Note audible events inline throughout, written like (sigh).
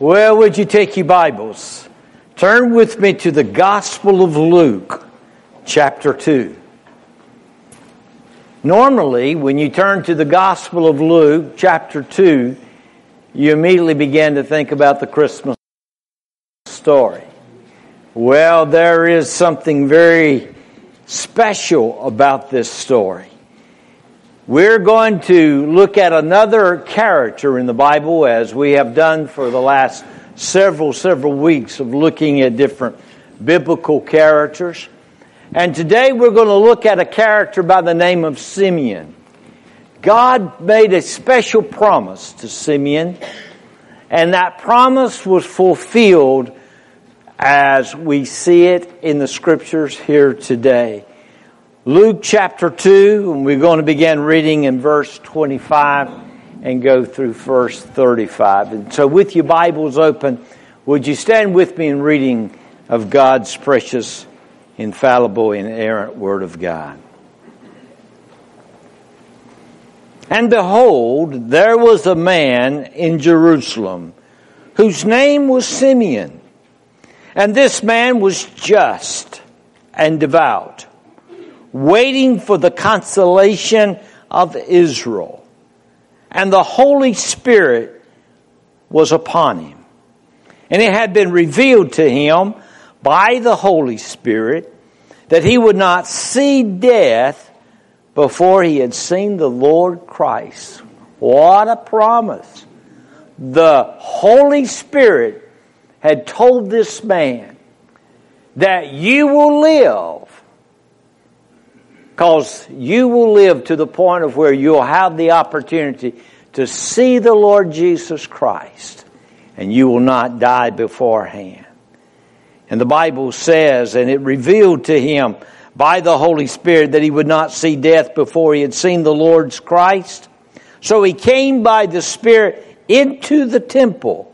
Well, would you take your Bibles? Turn with me to the Gospel of Luke, chapter 2. Normally, when you turn to the Gospel of Luke, chapter 2, you immediately begin to think about the Christmas story. Well, there is something very special about this story. We're going to look at another character in the Bible as we have done for the last several, several weeks of looking at different biblical characters. And today we're going to look at a character by the name of Simeon. God made a special promise to Simeon, and that promise was fulfilled as we see it in the scriptures here today. Luke chapter 2, and we're going to begin reading in verse 25 and go through verse 35. And so, with your Bibles open, would you stand with me in reading of God's precious, infallible, inerrant Word of God? And behold, there was a man in Jerusalem whose name was Simeon. And this man was just and devout waiting for the consolation of Israel. And the Holy Spirit was upon him. And it had been revealed to him by the Holy Spirit that he would not see death before he had seen the Lord Christ. What a promise. The Holy Spirit had told this man that you will live because you will live to the point of where you'll have the opportunity to see the Lord Jesus Christ and you will not die beforehand. And the Bible says, and it revealed to him by the Holy Spirit that he would not see death before he had seen the Lord's Christ. So he came by the Spirit into the temple.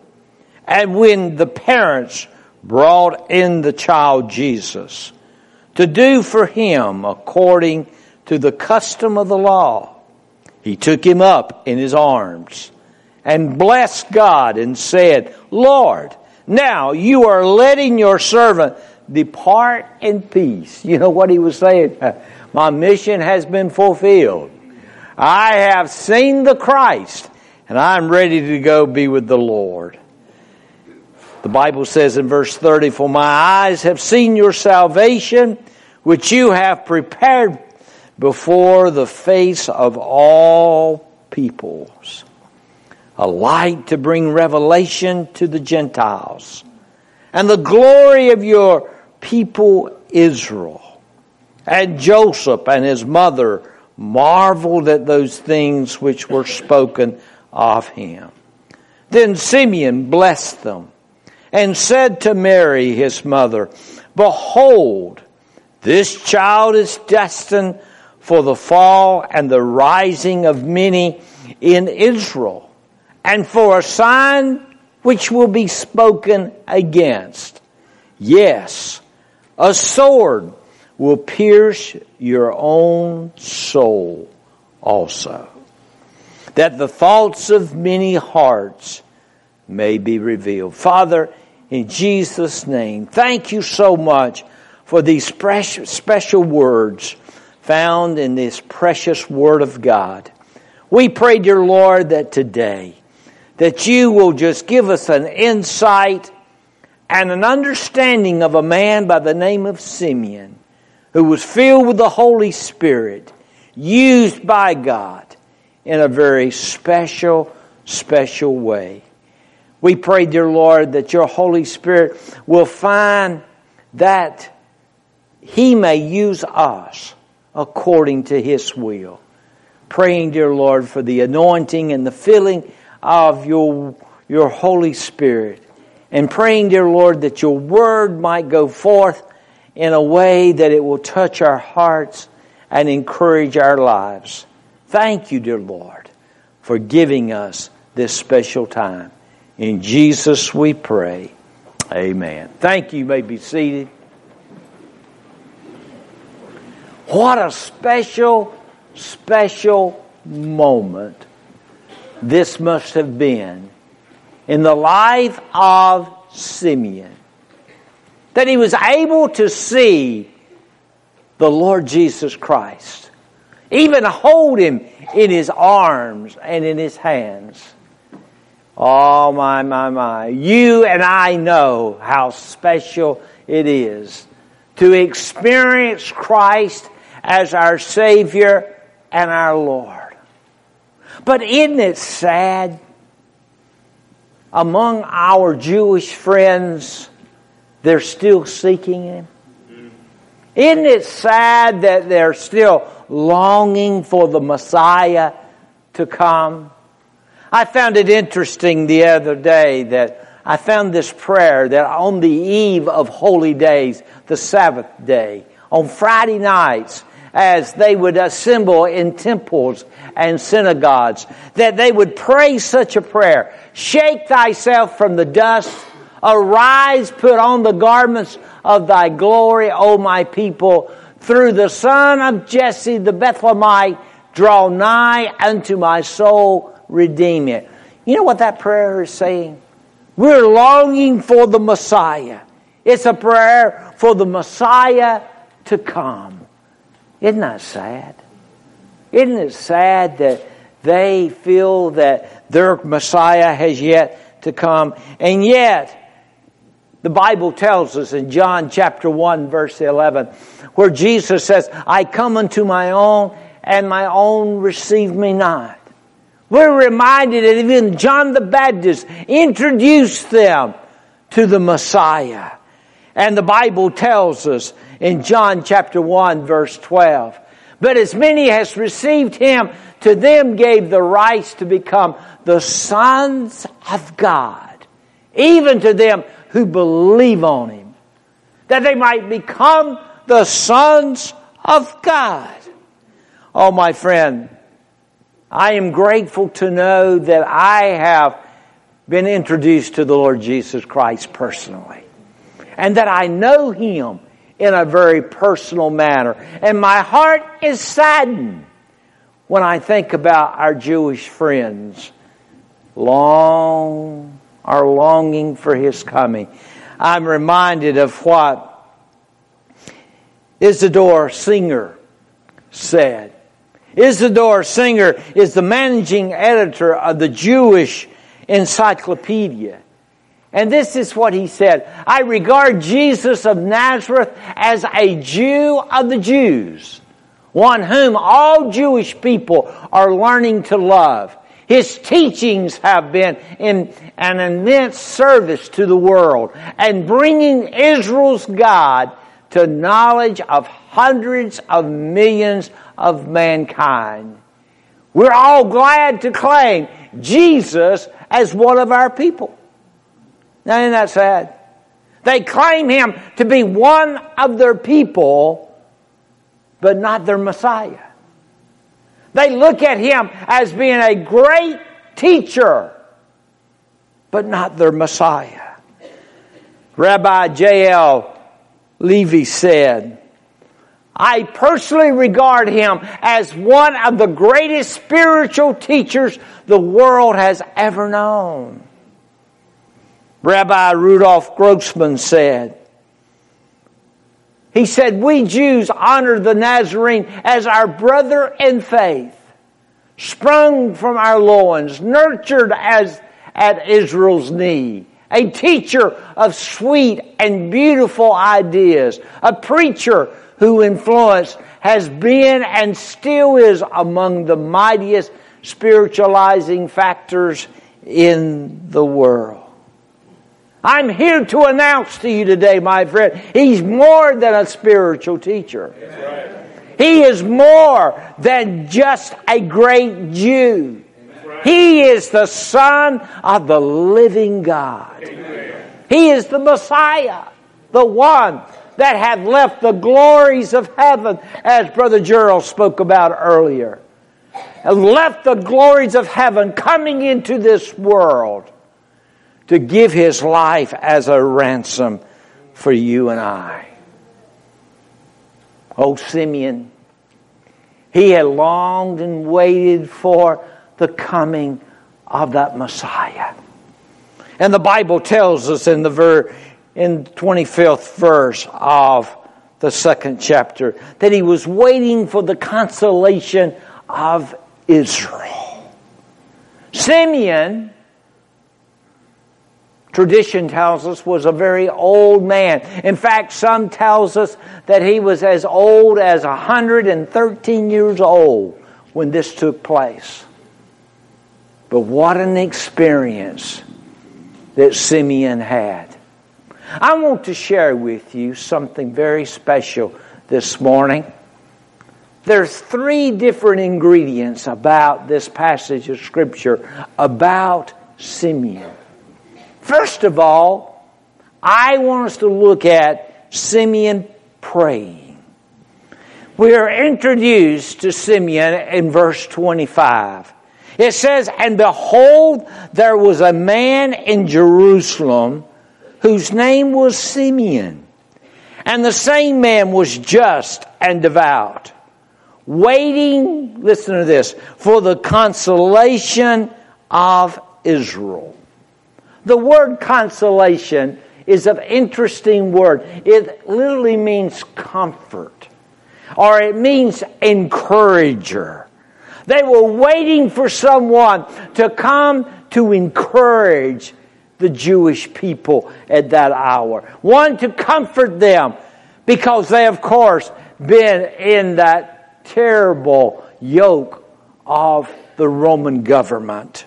And when the parents brought in the child Jesus, to do for him according to the custom of the law. He took him up in his arms and blessed God and said, Lord, now you are letting your servant depart in peace. You know what he was saying? (laughs) My mission has been fulfilled. I have seen the Christ and I'm ready to go be with the Lord. The Bible says in verse 30, For my eyes have seen your salvation, which you have prepared before the face of all peoples. A light to bring revelation to the Gentiles and the glory of your people Israel. And Joseph and his mother marveled at those things which were spoken of him. Then Simeon blessed them and said to Mary, his mother, Behold, this child is destined for the fall and the rising of many in Israel, and for a sign which will be spoken against. Yes, a sword will pierce your own soul also, that the thoughts of many hearts may be revealed. Father, in Jesus' name. Thank you so much for these special words found in this precious Word of God. We pray, dear Lord, that today, that you will just give us an insight and an understanding of a man by the name of Simeon, who was filled with the Holy Spirit, used by God in a very special, special way. We pray, dear Lord, that your Holy Spirit will find that He may use us according to His will. Praying, dear Lord, for the anointing and the filling of your, your Holy Spirit. And praying, dear Lord, that your word might go forth in a way that it will touch our hearts and encourage our lives. Thank you, dear Lord, for giving us this special time. In Jesus we pray. Amen. Thank you. You may be seated. What a special, special moment this must have been in the life of Simeon. That he was able to see the Lord Jesus Christ, even hold him in his arms and in his hands. Oh, my, my, my. You and I know how special it is to experience Christ as our Savior and our Lord. But isn't it sad? Among our Jewish friends, they're still seeking Him. Isn't it sad that they're still longing for the Messiah to come? I found it interesting the other day that I found this prayer that on the eve of holy days, the Sabbath day, on Friday nights, as they would assemble in temples and synagogues, that they would pray such a prayer. Shake thyself from the dust, arise, put on the garments of thy glory, O my people, through the son of Jesse the Bethlehemite, draw nigh unto my soul, redeem it. You know what that prayer is saying? We're longing for the Messiah. It's a prayer for the Messiah to come. Isn't that sad? Isn't it sad that they feel that their Messiah has yet to come? And yet, the Bible tells us in John chapter 1 verse 11, where Jesus says, I come unto my own and my own receive me not. We're reminded that even John the Baptist introduced them to the Messiah. And the Bible tells us in John chapter 1 verse 12, but as many as received him, to them gave the rights to become the sons of God, even to them who believe on him, that they might become the sons of God. Oh, my friend, I am grateful to know that I have been introduced to the Lord Jesus Christ personally and that I know Him in a very personal manner. And my heart is saddened when I think about our Jewish friends long are longing for His coming. I'm reminded of what Isidore Singer said. Isidore Singer is the managing editor of the Jewish Encyclopedia. And this is what he said. I regard Jesus of Nazareth as a Jew of the Jews, one whom all Jewish people are learning to love. His teachings have been in an immense service to the world and bringing Israel's God to knowledge of hundreds of millions of mankind. We're all glad to claim Jesus as one of our people. Isn't that sad? They claim him to be one of their people, but not their Messiah. They look at him as being a great teacher, but not their Messiah. Rabbi J.L. Levy said, I personally regard him as one of the greatest spiritual teachers the world has ever known. Rabbi Rudolf Grossman said, he said, we Jews honor the Nazarene as our brother in faith, sprung from our loins, nurtured as at Israel's knee, a teacher of sweet and beautiful ideas, a preacher who influenced has been and still is among the mightiest spiritualizing factors in the world. I'm here to announce to you today, my friend, he's more than a spiritual teacher. He is more than just a great Jew. He is the Son of the living God. He is the Messiah, the one that had left the glories of heaven, as Brother Gerald spoke about earlier. And left the glories of heaven coming into this world to give his life as a ransom for you and I. Oh, Simeon, he had longed and waited for the coming of that Messiah. And the Bible tells us in the ver- in 25th verse of the second chapter that he was waiting for the consolation of Israel. Simeon tradition tells us was a very old man. In fact, some tells us that he was as old as 113 years old when this took place. But what an experience that Simeon had. I want to share with you something very special this morning. There's three different ingredients about this passage of scripture about Simeon. First of all, I want us to look at Simeon praying. We are introduced to Simeon in verse 25. It says, And behold, there was a man in Jerusalem whose name was Simeon. And the same man was just and devout, waiting, listen to this, for the consolation of Israel. The word consolation is an interesting word. It literally means comfort, or it means encourager. They were waiting for someone to come to encourage the Jewish people at that hour. One to comfort them because they, of course, been in that terrible yoke of the Roman government.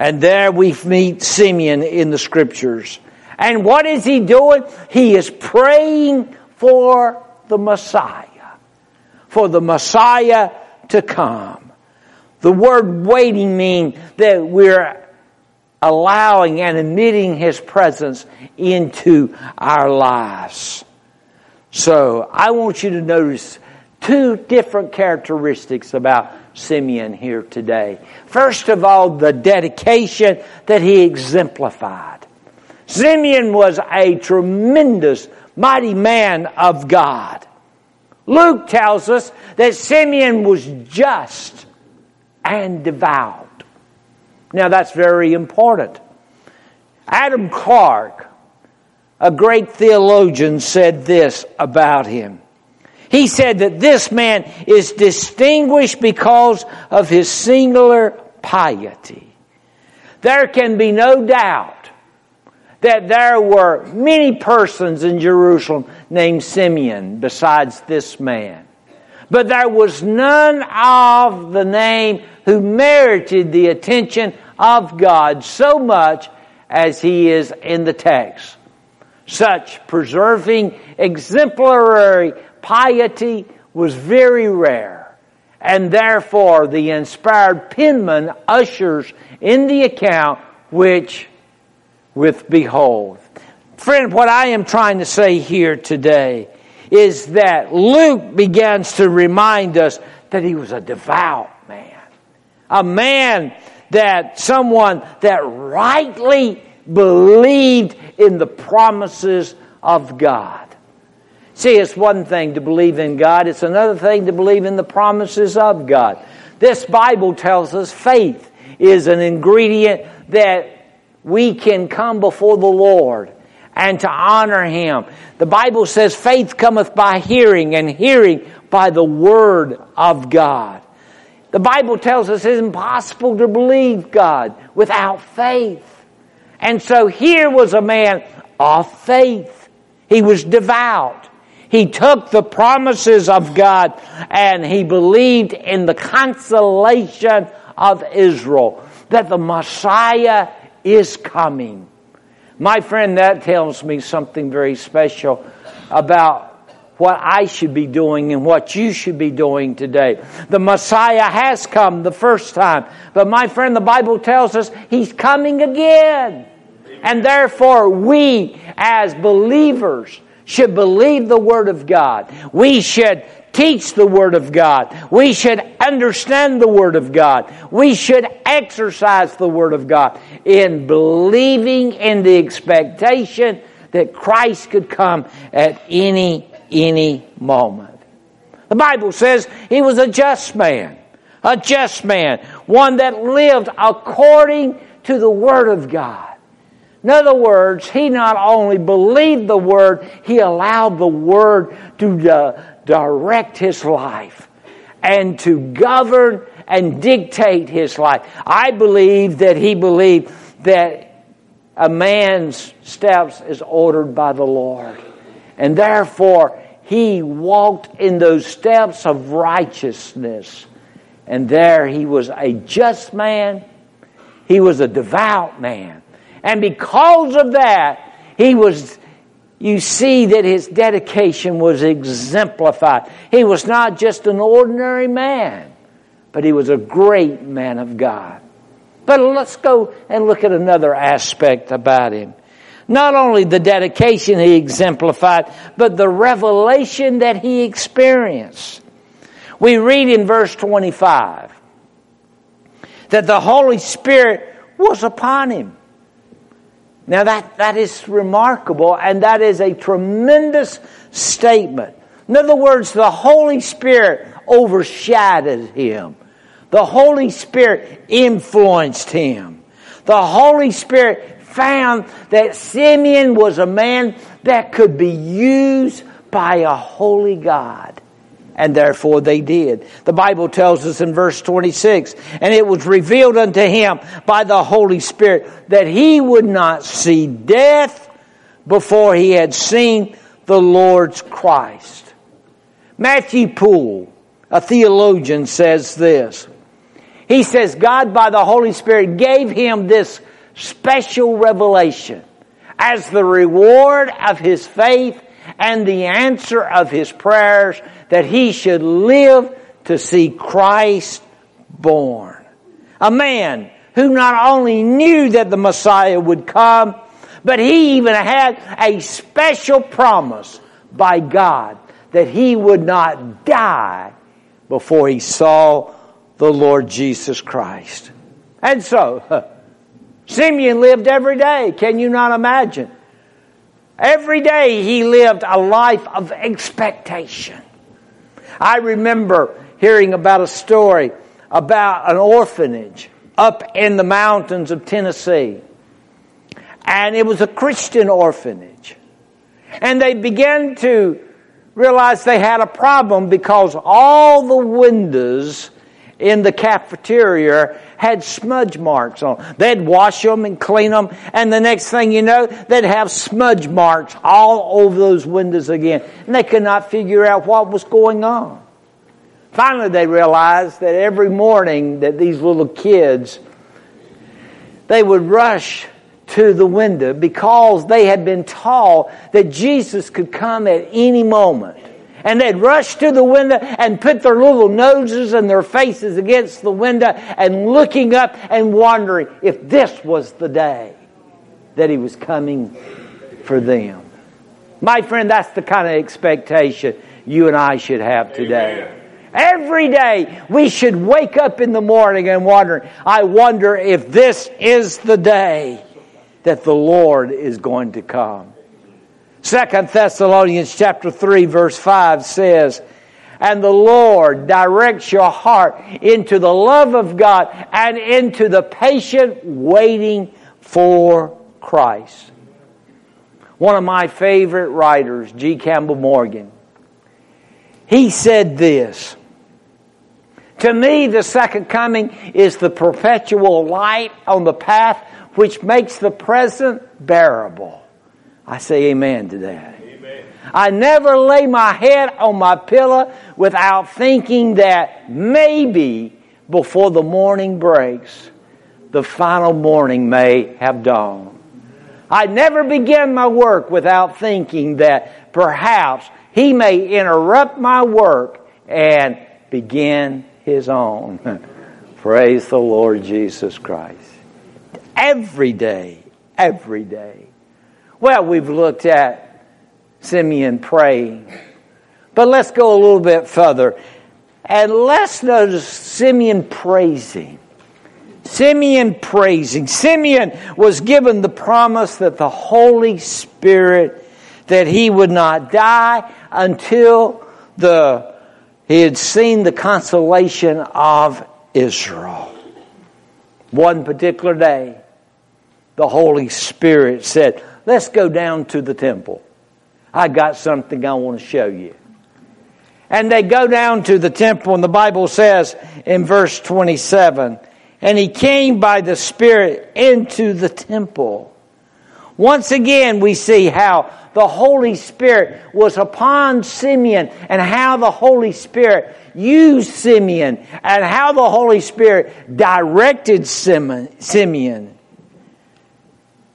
And there we meet Simeon in the scriptures. And what is he doing? He is praying for the Messiah, for the Messiah to come. The word waiting means that we're allowing and admitting His presence into our lives. So I want you to notice two different characteristics about Simeon here today. First of all, the dedication that he exemplified. Simeon was a tremendous, mighty man of God. Luke tells us that Simeon was just and devout. Now that's very important. Adam Clarke, a great theologian, said this about him. He said that this man is distinguished because of his singular piety. There can be no doubt that there were many persons in Jerusalem named Simeon besides this man. But there was none of the name who merited the attention of God so much as he is in the text. Such preserving, exemplary piety was very rare, and therefore the inspired penman ushers in the account which with behold. Friend, what I am trying to say here today is that Luke begins to remind us that he was a devout man. A man that someone that rightly believed in the promises of God. See, it's one thing to believe in God, it's another thing to believe in the promises of God. This Bible tells us faith is an ingredient that we can come before the Lord and to honor Him. The Bible says faith cometh by hearing, and hearing by the Word of God. The Bible tells us it's impossible to believe God without faith. And so here was a man of faith. He was devout. He took the promises of God and he believed in the consolation of Israel, that the Messiah is coming. My friend, that tells me something very special about what I should be doing and what you should be doing today. The Messiah has come the first time, but my friend, the Bible tells us He's coming again. And therefore, we as believers should believe the Word of God. We should teach the Word of God. We should understand the Word of God. We should exercise the Word of God in believing in the expectation that Christ could come at any any moment. The Bible says he was a just man, a just man, one that lived according to the Word of God. In other words, he not only believed the Word, he allowed the Word to uh, direct his life and to govern and dictate his life. I believe that he believed that a man's steps is ordered by the Lord. And therefore, he walked in those steps of righteousness. And there he was a just man. He was a devout man. And because of that, he was, you see that his dedication was exemplified. He was not just an ordinary man, but he was a great man of God. But let's go and look at another aspect about him. Not only the dedication he exemplified, but the revelation that he experienced. We read in verse 25 that the Holy Spirit was upon him. Now that, that is remarkable and that is a tremendous statement. In other words, the Holy Spirit overshadowed him. The Holy Spirit influenced him. The Holy Spirit found that Simeon was a man that could be used by a holy God. And therefore they did. The Bible tells us in verse 26, and it was revealed unto him by the Holy Spirit that he would not see death before he had seen the Lord's Christ. Matthew Poole, a theologian, says this. He says God by the Holy Spirit gave him this special revelation as the reward of his faith and the answer of his prayers that he should live to see Christ born. A man who not only knew that the Messiah would come, but he even had a special promise by God that he would not die before he saw the Lord Jesus Christ. And so, (laughs) Simeon lived every day. Can you not imagine? Every day he lived a life of expectation. I remember hearing about a story about an orphanage up in the mountains of Tennessee. And it was a Christian orphanage. And they began to realize they had a problem because all the windows in the cafeteria had smudge marks on. They'd wash them and clean them, and the next thing you know, they'd have smudge marks all over those windows again. And they could not figure out what was going on. Finally, they realized that every morning that these little kids, they would rush to the window because they had been taught that Jesus could come at any moment. And they'd rush to the window and put their little noses and their faces against the window and looking up and wondering if this was the day that he was coming for them. My friend, that's the kind of expectation you and I should have today. Amen. Every day we should wake up in the morning and wonder, I wonder if this is the day that the Lord is going to come. Second Thessalonians chapter 3 verse 5 says, and the Lord directs your heart into the love of God and into the patient waiting for Christ. One of my favorite writers, G. Campbell Morgan, he said this, to me, the second coming is the perpetual light on the path which makes the present bearable. I say amen to that. Amen. I never lay my head on my pillow without thinking that maybe before the morning breaks, the final morning may have dawned. I never begin my work without thinking that perhaps he may interrupt my work and begin his own. (laughs) Praise the Lord Jesus Christ. Every day, every day. Well, we've looked at Simeon praying. But let's go a little bit further. And let's notice Simeon praising. Simeon praising. Simeon was given the promise that the Holy Spirit, that he would not die until the, he had seen the consolation of Israel. One particular day, the Holy Spirit said, Let's go down to the temple. I got something I want to show you. And they go down to the temple, and the Bible says in verse 27 and he came by the Spirit into the temple. Once again, we see how the Holy Spirit was upon Simeon and how the Holy Spirit used Simeon and how the Holy Spirit directed Simeon.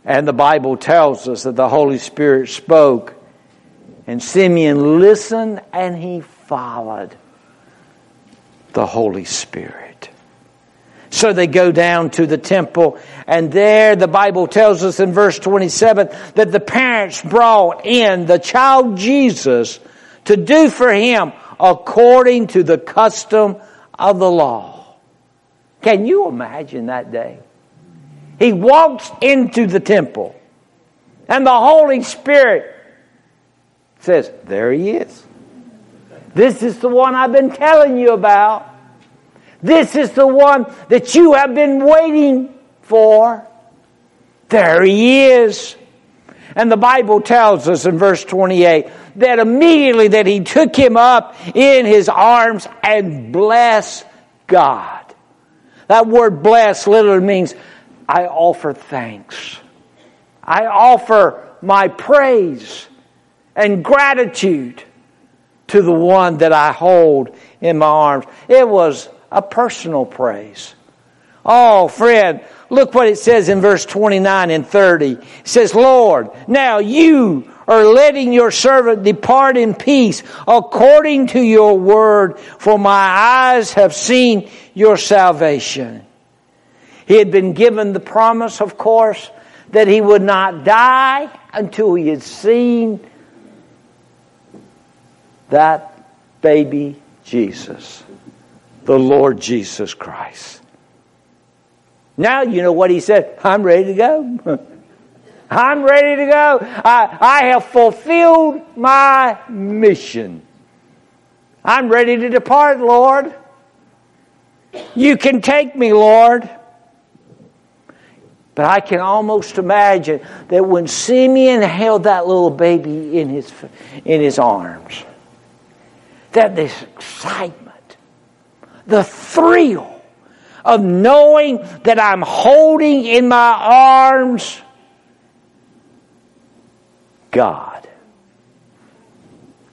And the Bible tells us that the Holy Spirit spoke and Simeon listened and he followed the Holy Spirit. So they go down to the temple, and there the Bible tells us in verse 27 that the parents brought in the child Jesus to do for him according to the custom of the law. Can you imagine that day? He walks into the temple, and the Holy Spirit says, There he is. This is the one I've been telling you about. This is the one that you have been waiting for. There he is. And the Bible tells us in verse 28 that immediately that he took him up in his arms and blessed God. That word bless literally means I offer thanks. I offer my praise and gratitude to the one that I hold in my arms. It was a personal praise. Oh, friend, look what it says in verse 29 and 30. It says, Lord, now you are letting your servant depart in peace according to your word, for my eyes have seen your salvation. He had been given the promise, of course, that he would not die until he had seen that baby Jesus the Lord Jesus Christ. Now you know what he said. I'm ready to go. (laughs) I'm ready to go. I, I have fulfilled my mission. I'm ready to depart, Lord. You can take me, Lord. But I can almost imagine that when Simeon held that little baby in his, in his arms, that this excitement the thrill of knowing that I'm holding in my arms God.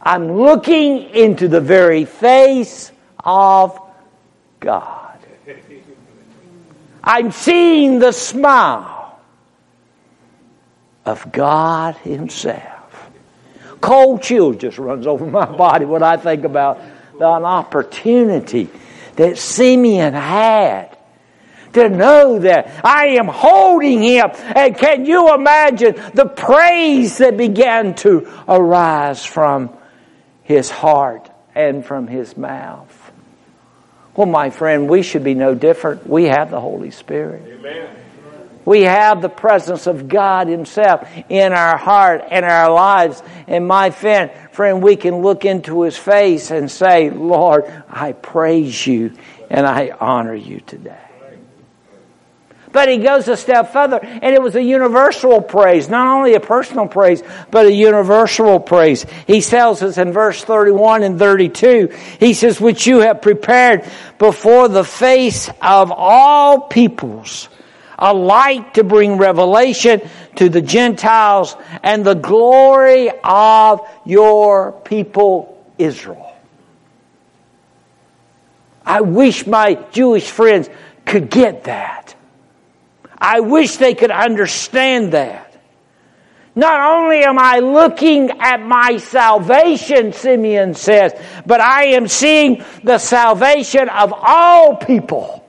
I'm looking into the very face of God. I'm seeing the smile of God Himself. Cold chill just runs over my (laughs) body when I think about an opportunity that Simeon had to know that I am holding him. And can you imagine the praise that began to arise from his heart and from his mouth? Well, my friend, we should be no different. We have the Holy Spirit. Amen. We have the presence of God Himself in our heart and our lives. And my friend, friend, we can look into His face and say, Lord, I praise you and I honor you today. But he goes a step further, and it was a universal praise, not only a personal praise, but a universal praise. He tells us in verse 31 and 32, he says, which you have prepared before the face of all peoples a light to bring revelation to the Gentiles and the glory of your people Israel. I wish my Jewish friends could get that. I wish they could understand that. Not only am I looking at my salvation, Simeon says, but I am seeing the salvation of all people.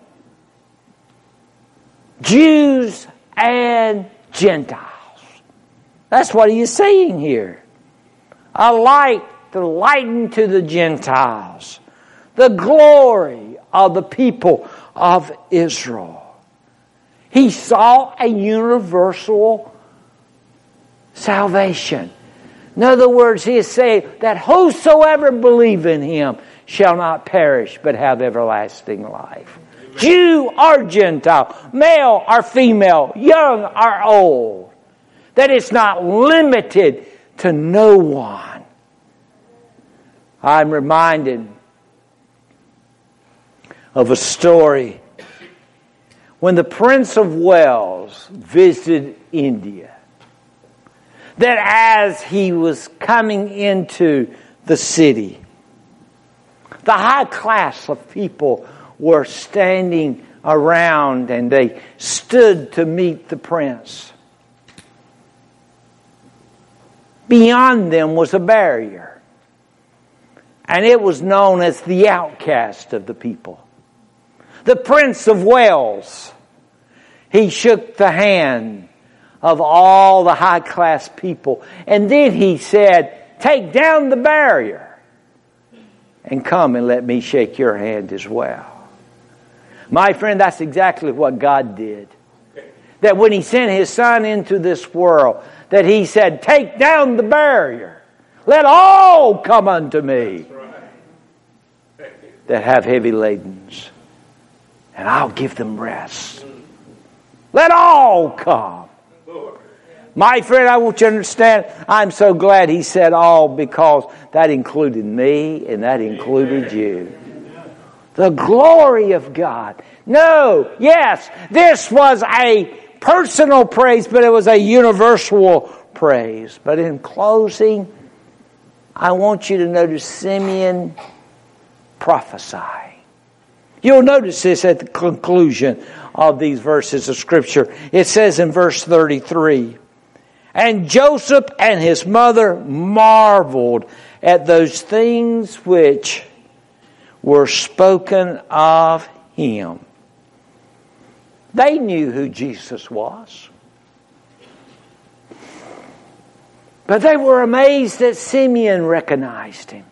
Jews and Gentiles. That's what he is saying here. A light to lighten to the Gentiles. The glory of the people of Israel. He saw a universal salvation. In other words, he is saying that whosoever believe in him shall not perish but have everlasting life. Jew or Gentile, male or female, young or old. That it's not limited to no one. I'm reminded of a story when the Prince of Wales visited India. That as he was coming into the city, the high class of people were standing around and they stood to meet the prince. Beyond them was a barrier, and it was known as the outcast of the people. The Prince of Wales, he shook the hand of all the high class people, and then he said, Take down the barrier and come and let me shake your hand as well. My friend, that's exactly what God did. That when He sent His Son into this world, that He said, Take down the barrier. Let all come unto me that have heavy ladens, and I'll give them rest. Let all come. My friend, I want you to understand, I'm so glad he said all because that included me and that included you. The glory of God. No, yes, this was a personal praise, but it was a universal praise. But in closing, I want you to notice Simeon prophesying. You'll notice this at the conclusion of these verses of Scripture. It says in verse 33 and Joseph and his mother marveled at those things which were spoken of him. They knew who Jesus was. But they were amazed that Simeon recognized him.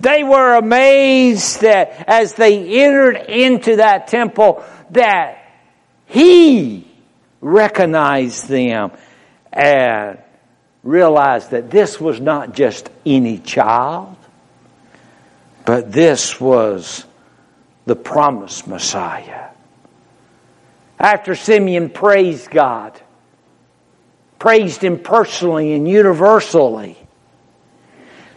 They were amazed that as they entered into that temple that he recognized them and realized that this was not just any child, but this was the promised Messiah. After Simeon praised God, praised Him personally and universally,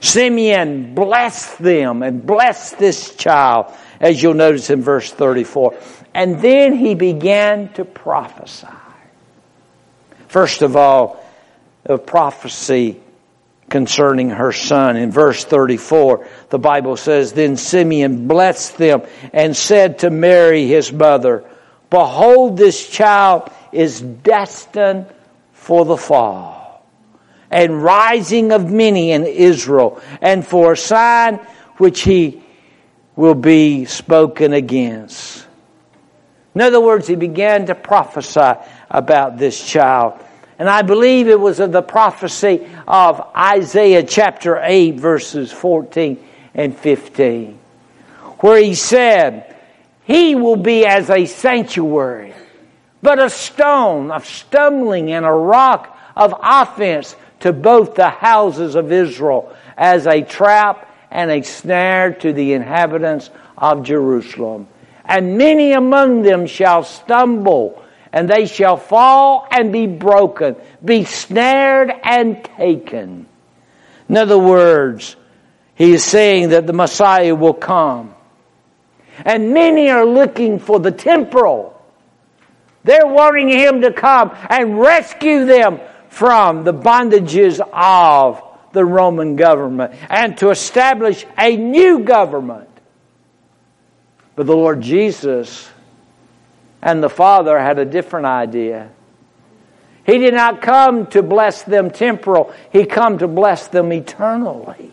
Simeon blessed them and blessed this child, as you'll notice in verse 34. And then he began to prophesy. First of all, a prophecy concerning her son. In verse 34, the Bible says, Then Simeon blessed them and said to Mary, his mother, Behold, this child is destined for the fall and rising of many in Israel, and for a sign which he will be spoken against. In other words, he began to prophesy about this child. And I believe it was of the prophecy of Isaiah chapter 8, verses 14 and 15, where he said, He will be as a sanctuary, but a stone of stumbling and a rock of offense to both the houses of Israel, as a trap and a snare to the inhabitants of Jerusalem. And many among them shall stumble and they shall fall and be broken, be snared and taken. In other words, he is saying that the Messiah will come. And many are looking for the temporal. They're wanting him to come and rescue them from the bondages of the Roman government and to establish a new government. But the Lord Jesus and the Father had a different idea. He did not come to bless them temporal, He come to bless them eternally.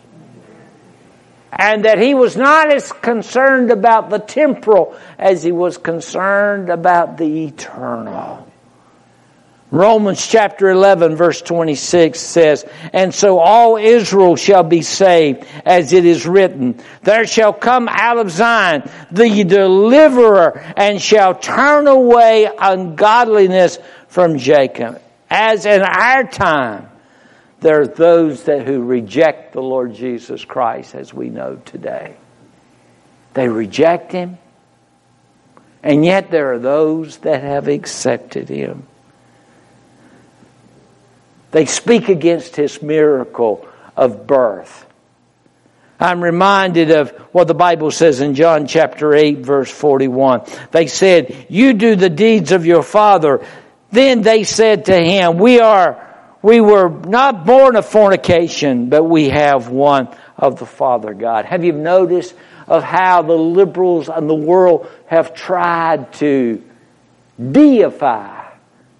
And that He was not as concerned about the temporal as He was concerned about the eternal. Romans chapter 11 verse 26 says, And so all Israel shall be saved, as it is written, There shall come out of Zion the deliverer, and shall turn away ungodliness from Jacob. As in our time, there are those that who reject the Lord Jesus Christ, as we know today. They reject Him. And yet there are those that have accepted him. They speak against his miracle of birth. I'm reminded of what the Bible says in John chapter 8 verse 41. They said, you do the deeds of your father. Then they said to him, we are, we were not born of fornication, but we have one of the Father God. Have you noticed of how the liberals and the world have tried to deify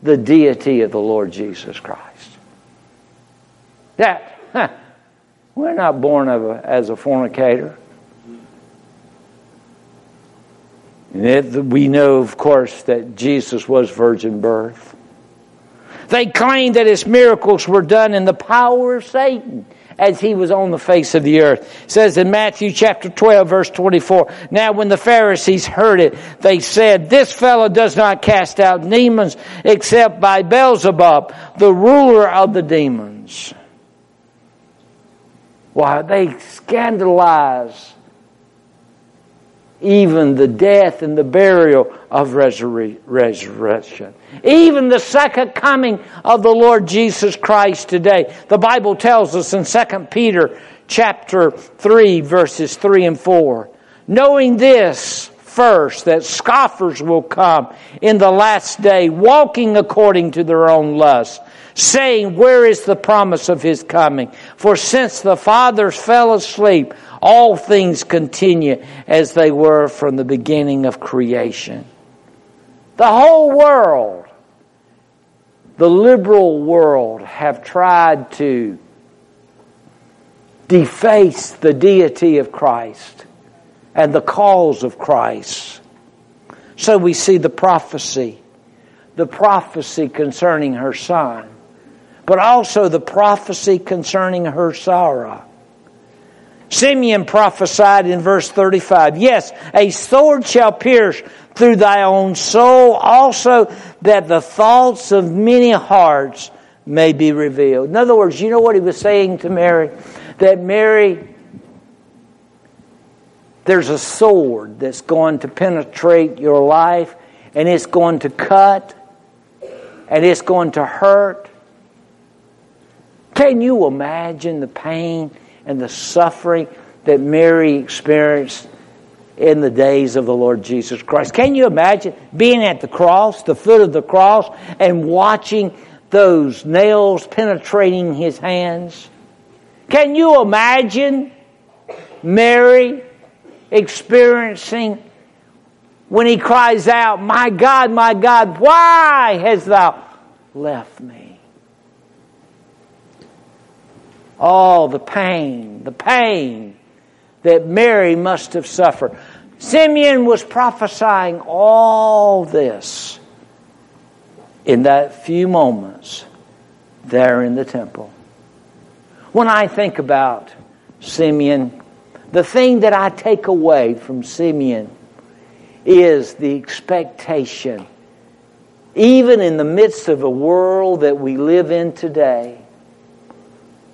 the deity of the Lord Jesus Christ? That, huh, we're not born of a, as a fornicator. It, we know, of course, that Jesus was virgin birth. They claim that his miracles were done in the power of Satan as he was on the face of the earth. It says in Matthew chapter 12 verse 24, Now when the Pharisees heard it, they said, This fellow does not cast out demons except by Beelzebub, the ruler of the demons. Why, they scandalize even the death and the burial of resurrection. Even the second coming of the Lord Jesus Christ today. The Bible tells us in 2 Peter chapter 3 verses 3 and 4. Knowing this first, that scoffers will come in the last day, walking according to their own lusts saying, Where is the promise of his coming? For since the fathers fell asleep, all things continue as they were from the beginning of creation. The whole world, the liberal world, have tried to deface the deity of Christ and the cause of Christ. So we see the prophecy, the prophecy concerning her son but also the prophecy concerning her sorrow. Simeon prophesied in verse 35, Yes, a sword shall pierce through thy own soul, also that the thoughts of many hearts may be revealed. In other words, you know what he was saying to Mary? That Mary, there's a sword that's going to penetrate your life, and it's going to cut, and it's going to hurt, can you imagine the pain and the suffering that Mary experienced in the days of the Lord Jesus Christ? Can you imagine being at the cross, the foot of the cross, and watching those nails penetrating his hands? Can you imagine Mary experiencing when he cries out, My God, my God, why hast thou left me? Oh, the pain, the pain that Mary must have suffered. Simeon was prophesying all this in that few moments there in the temple. When I think about Simeon, the thing that I take away from Simeon is the expectation, even in the midst of a world that we live in today,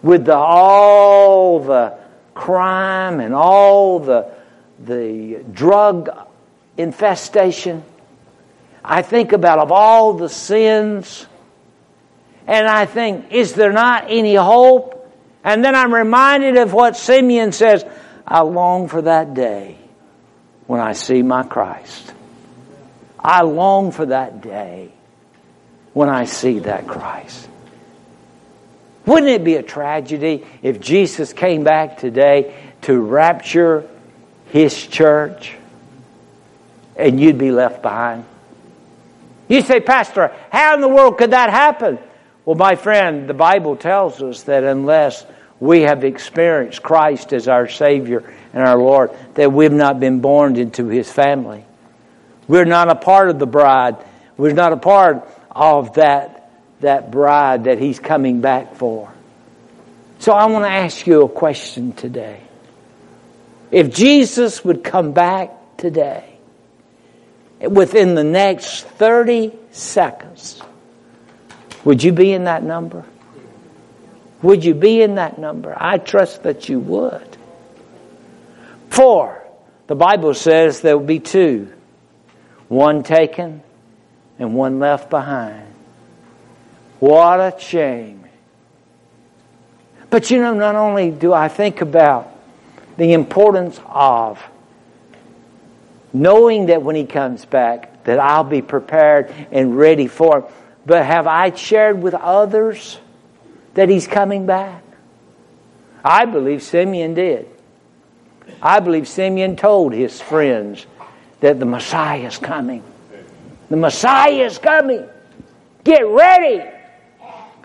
with the, all the crime and all the, the drug infestation. I think about of all the sins, and I think, is there not any hope? And then I'm reminded of what Simeon says I long for that day when I see my Christ. I long for that day when I see that Christ. Wouldn't it be a tragedy if Jesus came back today to rapture his church and you'd be left behind? You say, Pastor, how in the world could that happen? Well, my friend, the Bible tells us that unless we have experienced Christ as our Savior and our Lord, that we've not been born into His family. We're not a part of the bride. We're not a part of that that bride that he's coming back for. So I want to ask you a question today. If Jesus would come back today, within the next 30 seconds, would you be in that number? Would you be in that number? I trust that you would. For the Bible says there will be two One taken and one left behind. What a shame. But you know, not only do I think about the importance of knowing that when he comes back that I'll be prepared and ready for him, but have I shared with others that he's coming back? I believe Simeon did. I believe Simeon told his friends that the Messiah is coming. The Messiah is coming. Get ready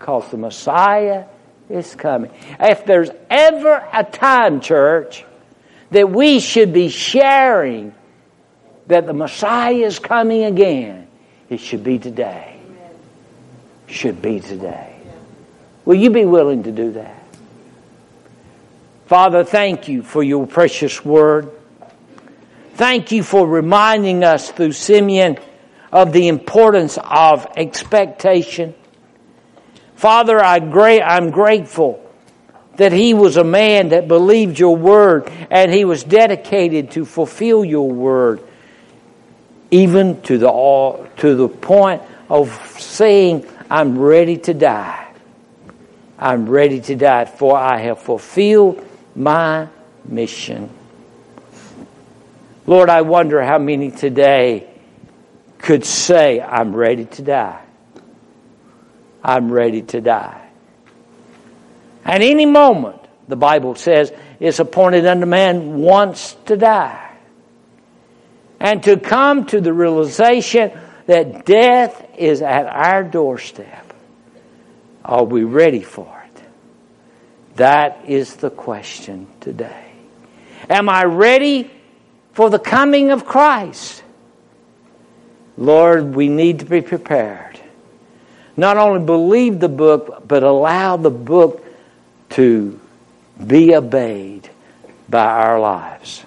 because the Messiah is coming. If there's ever a time, church, that we should be sharing that the Messiah is coming again, it should be today. Should be today. Will you be willing to do that? Father, thank you for your precious word. Thank you for reminding us through Simeon of the importance of expectation. Father, I am grateful that he was a man that believed your word and he was dedicated to fulfill your word, even to the, to the point of saying, I'm ready to die. I'm ready to die, for I have fulfilled my mission. Lord, I wonder how many today could say, I'm ready to die. I'm ready to die. At any moment, the Bible says, it's appointed unto man once to die. And to come to the realization that death is at our doorstep. Are we ready for it? That is the question today. Am I ready for the coming of Christ? Lord, we need to be prepared. Not only believe the book, but allow the book to be obeyed by our lives.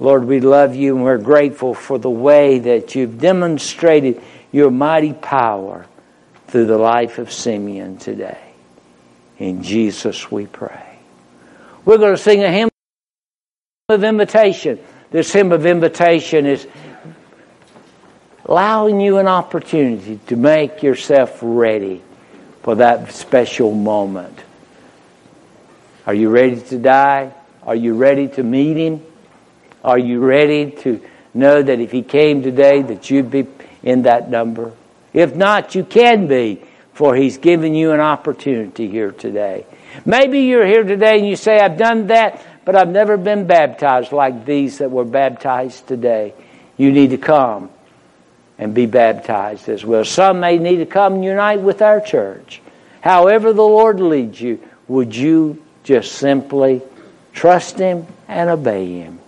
Lord, we love you and we're grateful for the way that you've demonstrated your mighty power through the life of Simeon today. In Jesus we pray. We're going to sing a hymn of invitation. This hymn of invitation is allowing you an opportunity to make yourself ready for that special moment. Are you ready to die? Are you ready to meet Him? Are you ready to know that if He came today that you'd be in that number? If not, you can be, for He's given you an opportunity here today. Maybe you're here today and you say, I've done that, but I've never been baptized like these that were baptized today. You need to come and be baptized as well. Some may need to come and unite with our church. However, the Lord leads you, would you just simply trust Him and obey Him?